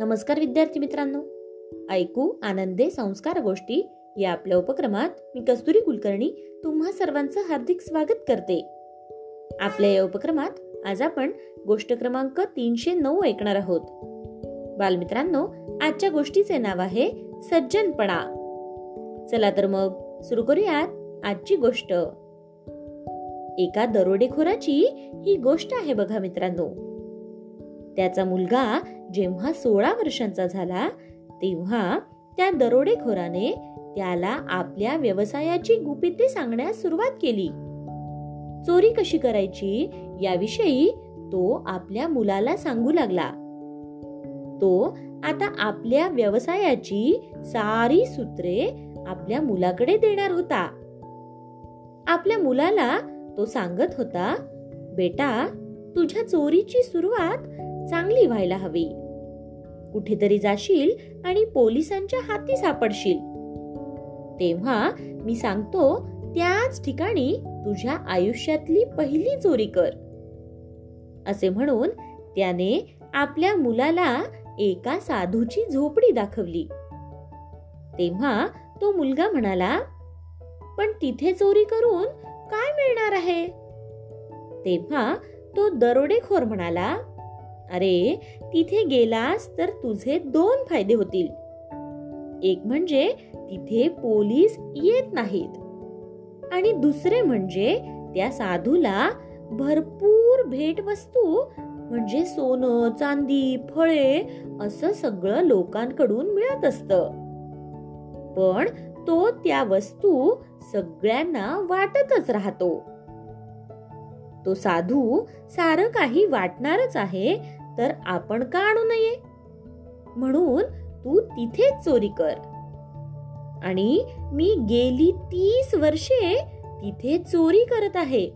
नमस्कार विद्यार्थी मित्रांनो. ऐकू आनंदे संस्कार गोष्टी या आपल्या उपक्रमात मी कस्तुरी कुलकर्णी तुम्हा सर्वांचं हार्दिक स्वागत करते. आपल्या या उपक्रमात आज आपण गोष्ट क्रमांक तीनशे नऊ ऐकणार आहोत. बालमित्रांनो आजच्या गोष्टीचे नाव आहे सज्जनपणा. चला तर मग सुरू करूयात आजची गोष्ट. एका दरोडेखोराची ही गोष्ट आहे बघा मित्रांनो. त्याचा मुलगा जेव्हा सोळा वर्षांचा झाला तेव्हा त्या दरोडेखोराने त्याला आपल्या व्यवसायाची गुपिते सांगण्यास सुरुवात केली. चोरी कशी करायची याविषयी तो आपल्या मुलाला सांगू लागला. तो आता आपल्या व्यवसायाची सारी सूत्रे आपल्या मुलाकडे देणार होता. आपल्या मुलाला तो सांगत होता बेटा तुझ्या चोरीची सुरुवात चांगली व्हायला हवी. कुठेतरी जाशील आणि पोलिसांच्या हाती सापडशील. तेव्हा मी सांगतो त्याच ठिकाणी तुझ्या आयुष्यातली पहिली चोरी कर. असे म्हणून त्याने आपल्या मुलाला एका साधूची झोपडी दाखवली. तेव्हा तो मुलगा म्हणाला पण तिथे चोरी करून काय मिळणार आहे? तेव्हा तो दरोडेखोर म्हणाला अरे तिथे गेलास तर तुझे दोन फायदे होतील. एक म्हणजे तिथे पोलीस येत नाहीत. आणि दुसरे म्हणजे त्या साधूला भरपूर भेटवस्तू म्हणजे सोनं चांदी फळे असं सगळं लोकांकडून मिळत असत. पण तो त्या वस्तू सगळ्यांना वाटतच राहतो. तो साधू सारं काही वाटणारच आहे तर आपण का आणू नये? म्हणून तू तिथेच चोरी कर. आणि मी गेली तीस वर्षे तिथे चोरी करत आहे.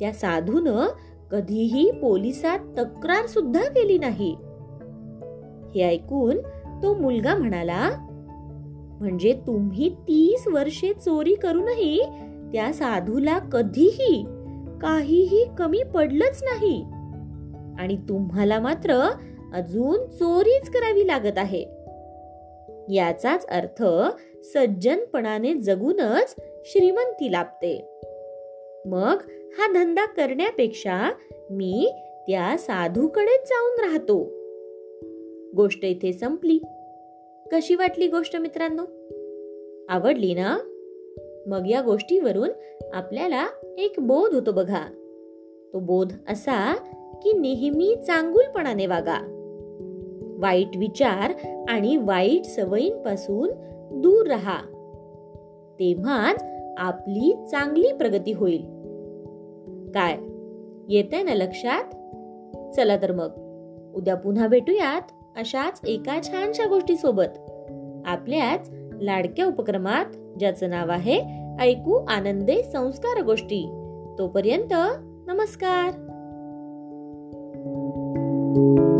त्या साधून कधीही पोलिसात तक्रार सुद्धा केली नाही. हे ऐकून तो मुलगा म्हणाला म्हणजे तुम्ही तीस वर्षे चोरी करूनही त्या साधूला कधीही काहीही कमी पडलंच नाही. आणि तुम्हाला मात्र अजून चोरीच करावी लागत आहे. याचाच अर्थ सज्जनपणाने जगूनच श्रीमंती लाभते. मग हा धंदा करण्यापेक्षा मी त्या साधूकडेच जाऊन राहतो. गोष्ट इथे संपली. कशी वाटली गोष्ट मित्रांनो? आवडली ना? मग या गोष्टीवरून आपल्याला एक बोध होतो बघा. तो बोध असा की नेहमी चांगुलपणाने वागा. वाईट विचार आणि वाईट सवयींपासून दूर राहा. तेव्हाच आपली चांगली प्रगती होईल. काय? येते ना लक्षात? चला तर मग. उद्या पुन्हा भेटूयात अशाच एका छानशा गोष्टी सोबत आपल्याच लाडक्या उपक्रमात ज्याचं नाव आहे ऐकू आनंदे संस्कार गोष्टी. तोपर्यंत नमस्कार. thank you